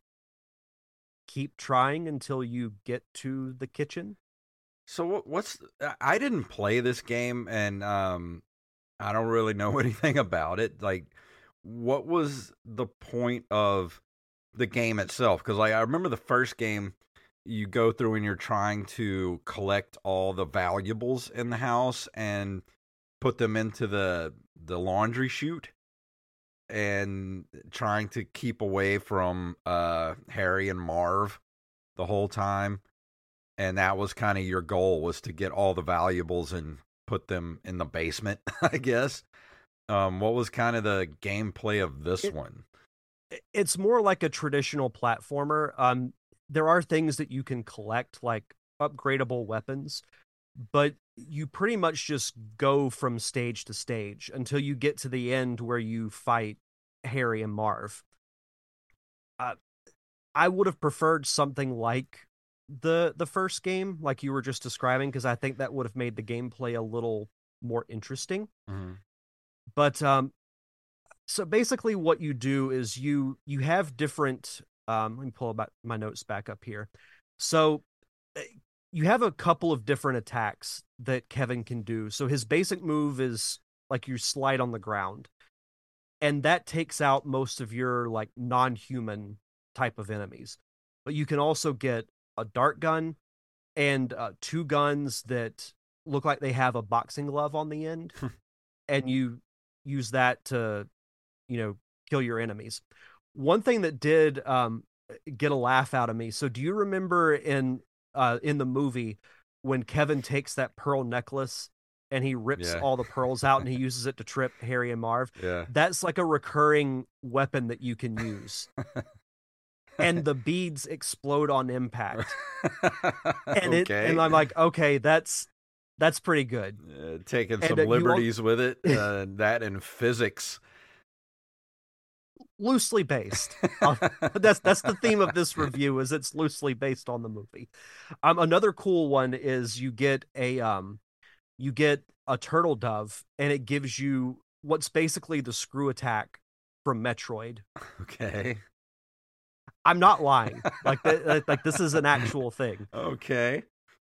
keep trying until you get to the kitchen. So what's I didn't play this game and um I don't really know anything about it. Like what was the point of the game itself? Cuz like I remember the first game you go through and you're trying to collect all the valuables in the house and put them into the the laundry chute and trying to keep away from uh Harry and Marv the whole time and that was kind of your goal was to get all the valuables and put them in the basement i guess. Um what was kind of the gameplay of this it, one? it's more like a traditional platformer. Um there are things that you can collect like upgradable weapons but you pretty much just go from stage to stage until you get to the end where you fight harry and marv uh, i would have preferred something like the the first game like you were just describing because I think that would have made the gameplay a little more interesting. Mm-hmm. But um so basically what you do is you you have different um let me pull about my notes back up here. So eh, you have a couple of different attacks that Kevin can do. So his basic move is like you slide on the ground. And that takes out most of your like non-human type of enemies. But you can also get a dart gun and uh, two guns that look like they have a boxing glove on the end, and you use that to, you know, kill your enemies. One thing that did um, get a laugh out of me. So, do you remember in uh, in the movie when Kevin takes that pearl necklace and he rips yeah. all the pearls out and he uses it to trip Harry and Marv? Yeah, that's like a recurring weapon that you can use. and the beads explode on impact. and okay. it and I'm like, okay, that's that's pretty good. Uh, taking and, some uh, liberties with it. Uh, that and physics. Loosely based. uh, that's that's the theme of this review. Is it's loosely based on the movie. Um, another cool one is you get a um, you get a turtle dove, and it gives you what's basically the screw attack from Metroid. Okay. I'm not lying. Like, th- like this is an actual thing. Okay.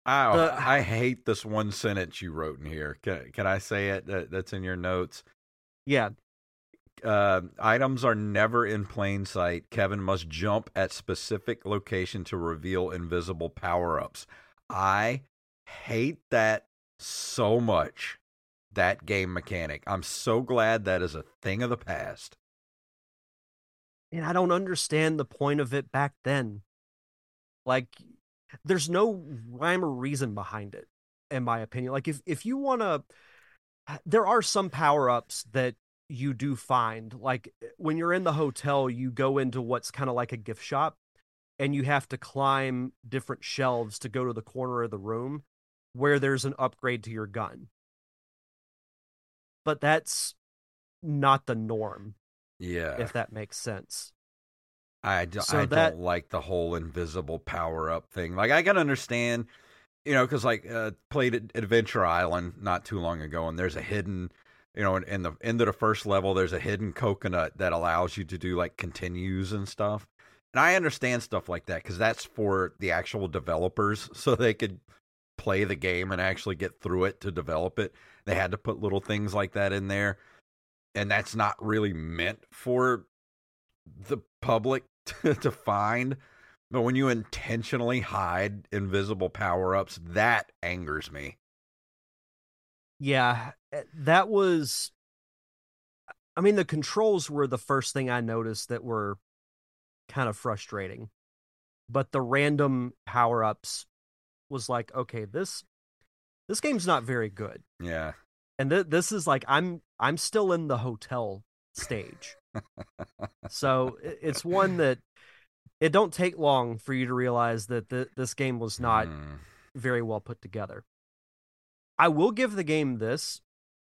The, I hate this one sentence you wrote in here. Can, can I say it? That, that's in your notes. Yeah. Uh, items are never in plain sight. Kevin must jump at specific location to reveal invisible power ups. I hate that so much. That game mechanic. I'm so glad that is a thing of the past and I don't understand the point of it back then. Like, there's no rhyme or reason behind it, in my opinion. Like, if if you want to, there are some power ups that you do find. Like when you're in the hotel, you go into what's kind of like a gift shop, and you have to climb different shelves to go to the corner of the room where there's an upgrade to your gun. But that's not the norm. Yeah. If that makes sense. I, do, so I that... don't like the whole invisible power up thing. Like, I can understand, you know, because like uh, played Adventure Island not too long ago, and there's a hidden, you know, in, in the end of the first level, there's a hidden coconut that allows you to do like continues and stuff. And I understand stuff like that because that's for the actual developers, so they could play the game and actually get through it to develop it. They had to put little things like that in there and that's not really meant for the public to, to find. But when you intentionally hide invisible power ups, that angers me. Yeah, eh, that was. I mean, the controls were the first thing I noticed that were kind of frustrating. But the random power ups was like, okay, this this game's not very good. Yeah and th- this is like i'm i'm still in the hotel stage so it's one that it don't take long for you to realize that the, this game was not mm. very well put together i will give the game this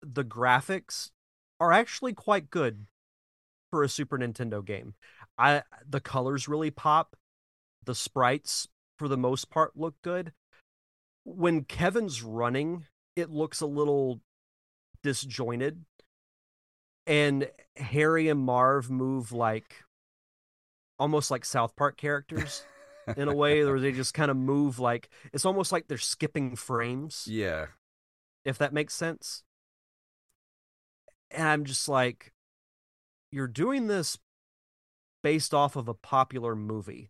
the graphics are actually quite good for a super nintendo game i the colors really pop the sprites for the most part look good when kevin's running it looks a little disjointed and Harry and Marv move like almost like South Park characters. in a way where they just kind of move like it's almost like they're skipping frames, yeah. If that makes sense. And I'm just like, you're doing this based off of a popular movie.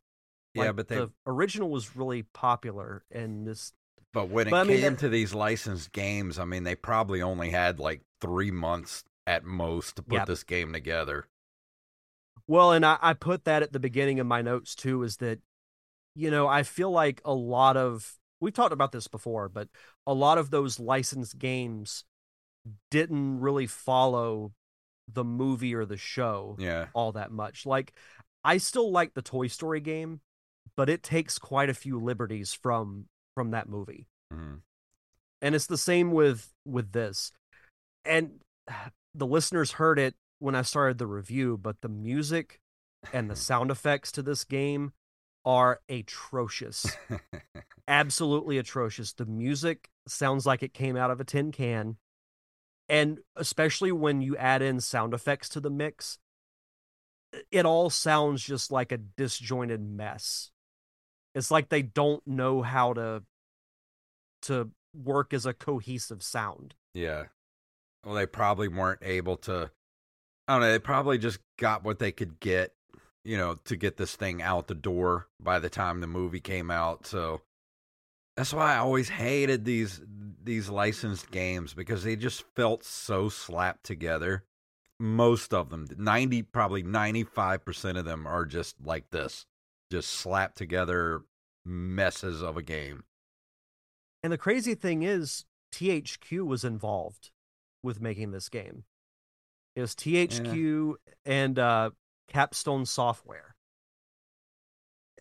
Yeah, but they the original was really popular, and this But when it But, I mean, came to these licensed games, I mean, they probably only had like three months at most to put this game together. Well, and I, I put that at the beginning of my notes too, is that, you know, I feel like a lot of, we've talked about this before, but a lot of those licensed games didn't really follow the movie or the show Yeah. all that much. Like, I still like the Toy Story game, but it takes quite a few liberties from from that movie. Mhm. And it's the same with with this. And the listeners heard it when I started the review, but the music and the sound effects to this game are atrocious. Absolutely atrocious. The music sounds like it came out of a tin can. And especially when you add in sound effects to the mix, it all sounds just like a disjointed mess. It's like they don't know how to to work as a cohesive sound. Yeah. Well, they probably weren't able to. I don't know. They probably just got what they could get, you know, to get this thing out the door by the time the movie came out. So that's why I always hated these these licensed games because they just felt so slapped together. Most of them, ninety probably ninety five percent of them are just like this, just slapped together messes of a game. And the crazy thing is, THQ was involved with making this game. It was THQ and uh, Capstone Software.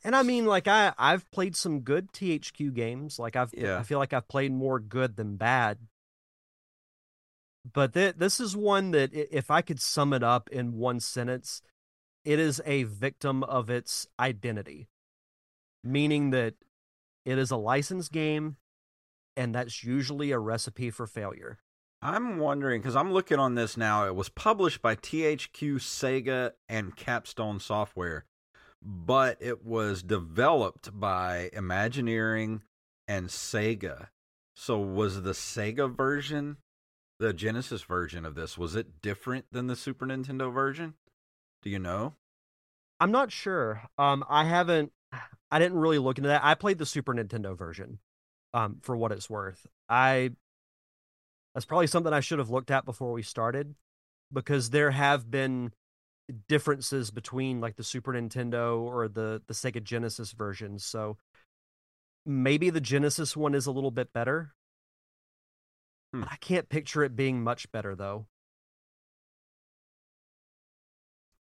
And I mean, like I I've played some good THQ games. Like I've Yeah. I feel like I've played more good than bad. But th- this is one that if I could sum it up in one sentence, it is a victim of its identity. Meaning that it is a licensed game and that's usually a recipe for failure. I'm wondering because I'm looking on this now. It was published by THQ, Sega, and Capstone Software, but it was developed by Imagineering and Sega. So, was the Sega version, the Genesis version of this, was it different than the Super Nintendo version? Do you know? I'm not sure. Um, I haven't. I didn't really look into that. I played the Super Nintendo version. Um, for what it's worth, I. That's probably something I should have looked at before we started, because there have been differences between like the Super Nintendo or the the Sega Genesis versions. So maybe the Genesis one is a little bit better. Hmm. I can't picture it being much better though.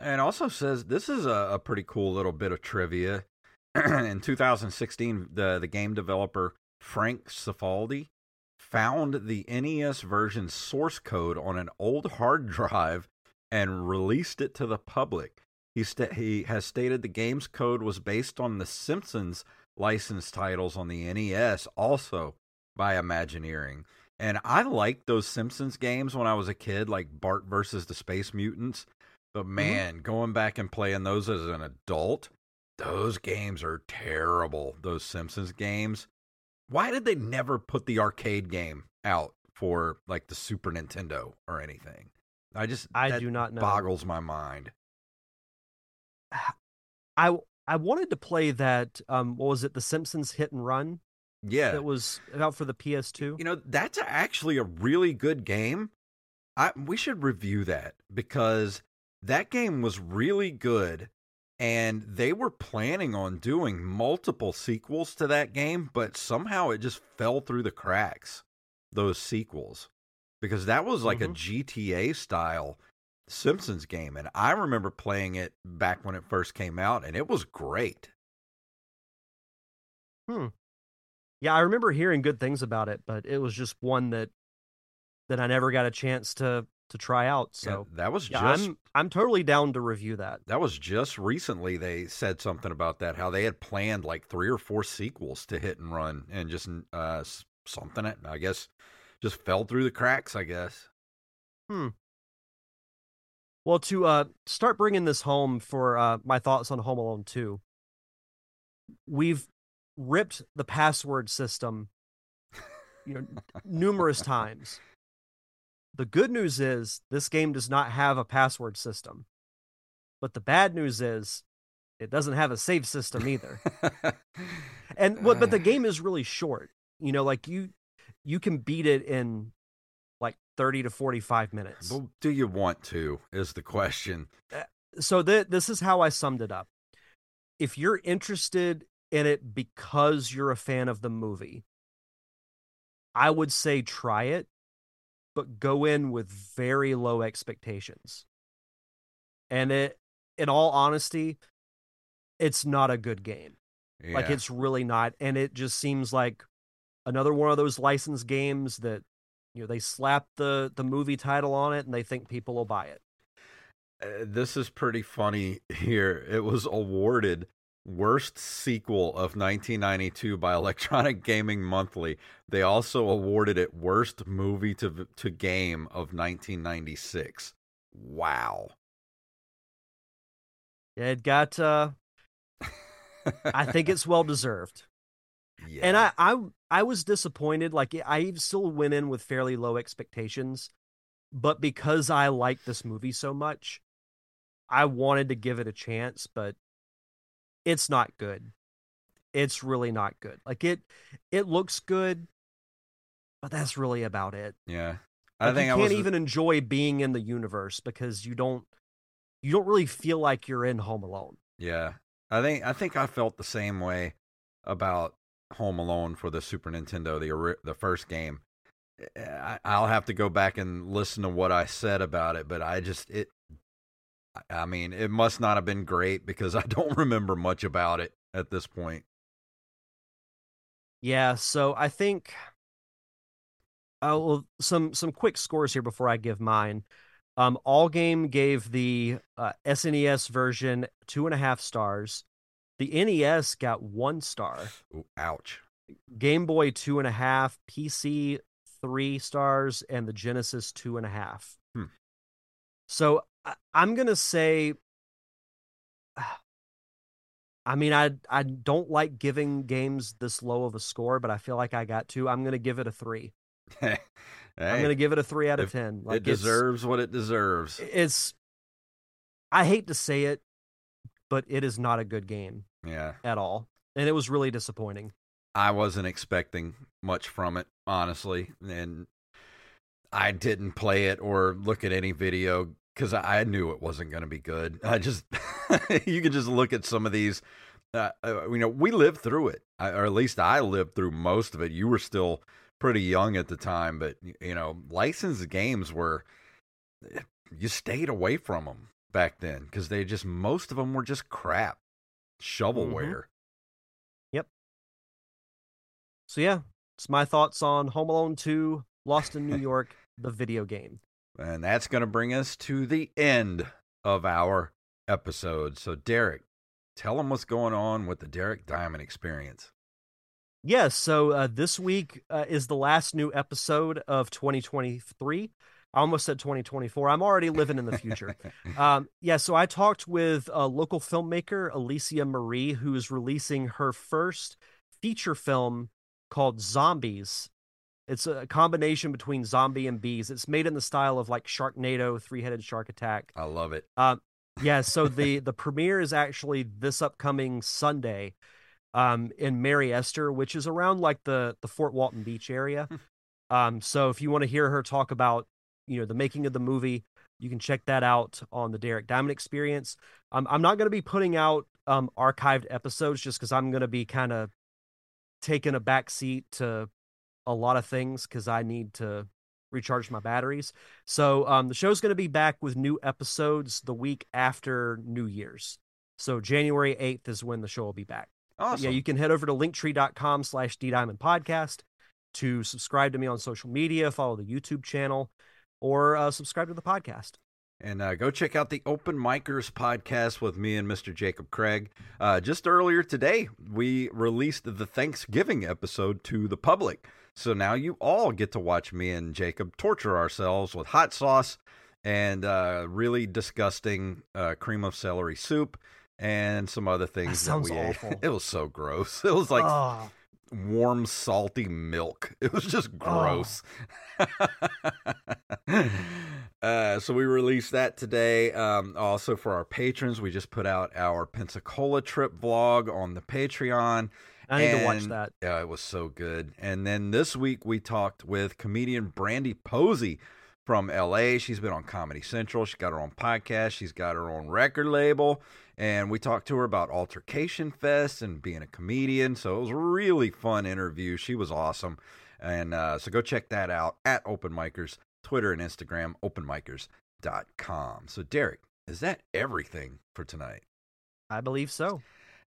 And also says this is a, a pretty cool little bit of trivia. In 2016, the the game developer Frank Cifaldi found the NES version source code on an old hard drive and released it to the public. He sta- he has stated the game's code was based on the Simpsons licensed titles on the NES, also by Imagineering. And I liked those Simpsons games when I was a kid, like Bart versus the Space Mutants. But mm-hmm. man, going back and playing those as an adult, those games are terrible. Those Simpsons games. Why did they never put the arcade game out for like the Super Nintendo or anything? I just I do not know. Boggles my mind. I I wanted to play that. Um, what was it? The Simpsons Hit and Run. Yeah, That was out for the PS2. you know that's actually a really good game. I we should review that because that game was really good and they were planning on doing multiple sequels to that game but somehow it just fell through the cracks those sequels because that was like a GTA style Simpsons game and I remember playing it back when it first came out and it was great. Hmm. Yeah, I remember hearing good things about it, but it was just one that that I never got a chance to to try out. Yeah, So that was yeah, just I'm I'm totally down to review that. That was just recently they said something about that how they had planned like three or four sequels to hit and run and just uh something I guess just fell through the cracks I guess. Hmm. Well, to uh start bringing this home for uh my thoughts on Home Alone 2. we've ripped the password system you know numerous times. The good news is this game does not have a password system. But the bad news is it doesn't have a save system either. and what but the game is really short. You know, like you you can beat it in like 30 to 45 minutes. Well, do you want to? Is the question. Uh, so th- this is how I summed it up. If you're interested in it because you're a fan of the movie, I would say try it, but go in with very low expectations. And it, in all honesty, it's not a good game. Yeah. Like it's really not. And it just seems like another one of those licensed games that you know they slap the the movie title on it and they think people will buy it. Uh, this is pretty funny here. It was awarded worst sequel of 1992 by Electronic Gaming Monthly. They also awarded it worst movie to to game of 1996. Wow. It got uh I think it's well deserved. Yeah. And I, I I was disappointed. Like I still went in with fairly low expectations, but because I liked this movie so much, I wanted to give it a chance, but it's not good. It's really not good. Like it it looks good, but that's really about it. Yeah. I like think you can't was... even enjoy being in the universe because you don't you don't really feel like you're in Home Alone. Yeah. I think I think I felt the same way about Home Alone for the Super Nintendo, the the first game. I, I'll have to go back and listen to what I said about it, but I just it I mean, it must not have been great because I don't remember much about it at this point. Yeah, so I think uh, well, some some quick scores here before I give mine. Um, Allgame gave the uh, SNES version two and a half stars. The NES got one star. Ooh, ouch. Game Boy two and a half. PC three stars, and the Genesis two and a half. Hmm. So I'm gonna say. I mean, I I don't like giving games this low of a score, but I feel like I got to. I'm gonna give it a three. hey, I'm gonna give it a three out of ten. Like it deserves what it deserves. It's. I hate to say it, but it is not a good game. Yeah. At all, and it was really disappointing. I wasn't expecting much from it, honestly, and I didn't play it or look at any video because I knew it wasn't going to be good. I just, you can just look at some of these. Uh, uh, you know, we lived through it, or at least I lived through most of it. You were still pretty young at the time, but you know, licensed games were you stayed away from them back then because they just most of them were just crap shovelware. Mm-hmm. Yep. So yeah, it's my thoughts on Home Alone 2, Lost in New York, the video game. And that's going to bring us to the end of our episode. So, Derek, tell them what's going on with the Derek Diamond experience. Yes. Yeah, so uh, this week uh, is the last new episode of 2023. I almost said 2024. I'm already living in the future. um, yeah. So I talked with a local filmmaker, Alicia Marie, who is releasing her first feature film called Zombies it's a combination between zombie and bees. It's made in the style of like Sharknado, Three Headed Shark Attack. I love it. Um, yeah. So the the premiere is actually this upcoming Sunday, um, in Mary Esther, which is around like the the Fort Walton Beach area. um, so if you want to hear her talk about you know the making of the movie, you can check that out on the Derek Diamond Experience. Um, I'm not going to be putting out um archived episodes just because I'm going to be kind of taking a back seat to a lot of things because I need to recharge my batteries. So um, the show's going to be back with new episodes the week after New Year's. So January 8th is when the show will be back. Awesome. Yeah, you can head over to linktree.com slash D-Diamond Podcast to subscribe to me on social media, follow the YouTube channel, or uh, subscribe to the podcast. And uh, go check out the Open Micers podcast with me and Mr. Jacob Craig. Uh, just earlier today, we released the Thanksgiving episode to the public. So now you all get to watch me and Jacob torture ourselves with hot sauce and uh, really disgusting uh, cream of celery soup. and some other things that, sounds we awful. ate. It was so gross. It was like Oh. Warm, salty milk. It was just gross. uh, so we released that today. Um, also for our patrons, we just put out our Pensacola trip vlog on the Patreon. I need to watch that. Yeah, it was so good. And then this week we talked with comedian Brandy Posey from LA. She's been on Comedy Central. She got her own podcast. She's got her own record label. And we talked to her about Altercation Fest and being a comedian. So it was a really fun interview. She was awesome. And uh, so go check that out at Open Micers, Twitter and Instagram, openmicers.com. So, Derek, is that everything for tonight? I believe so.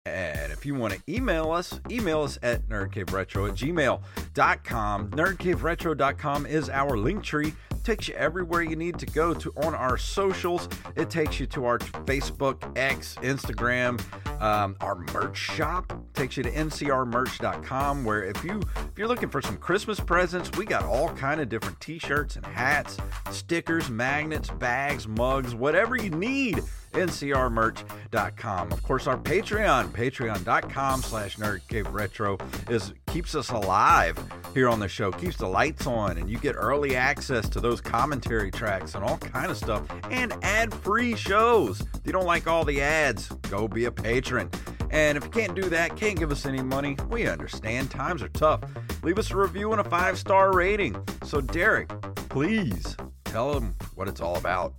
And if you want to email us, email us at nerdcaveretro at gmail.com. Nerdcaveretro.com is our link tree. Takes you everywhere you need to go to on our socials. It takes you to our Facebook, X, Instagram, um, our merch shop. Takes you to ncrmerch.com where if you if you're looking for some Christmas presents, we got all kind of different t-shirts and hats, stickers, magnets, bags, mugs, whatever you need ncrmerch.com. Of course, our Patreon, patreon.com slash nerdcaveretro, is keeps us alive here on the show, keeps the lights on, and you get early access to those commentary tracks and all kind of stuff, and ad-free shows. If you don't like all the ads, go be a patron. And if you can't do that, can't give us any money, we understand. Times are tough. Leave us a review and a five-star rating. So, Derek, please tell them what it's all about.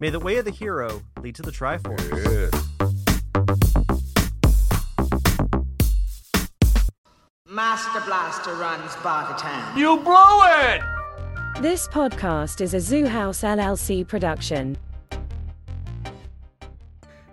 May the way of the hero lead to the Triforce. Yeah. Master Blaster runs Bartertown. You blew it! This podcast is a Zoo House LLC production.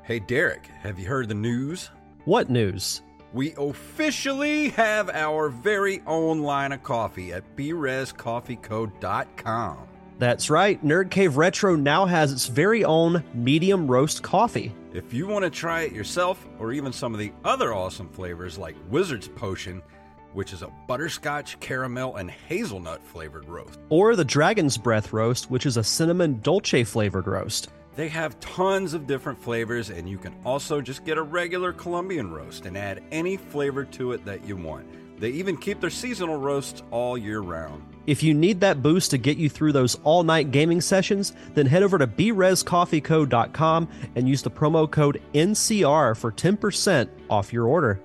Hey, Derek, have you heard the news? What news? We officially have our very own line of coffee at brezcoffeeco.com. That's right. Nerd Cave Retro now has its very own medium roast coffee. If you want to try it yourself, or even some of the other awesome flavors like Wizard's Potion, which is a butterscotch, caramel, and hazelnut flavored roast, Or the Dragon's Breath roast, which is a cinnamon dolce flavored roast. they have tons of different flavors, and you can also just get a regular Colombian roast and add any flavor to it that you want. They even keep their seasonal roasts all year round. If you need that boost to get you through those all night gaming sessions, then head over to brezcoffeeco.com and use the promo code NCR for 10% off your order.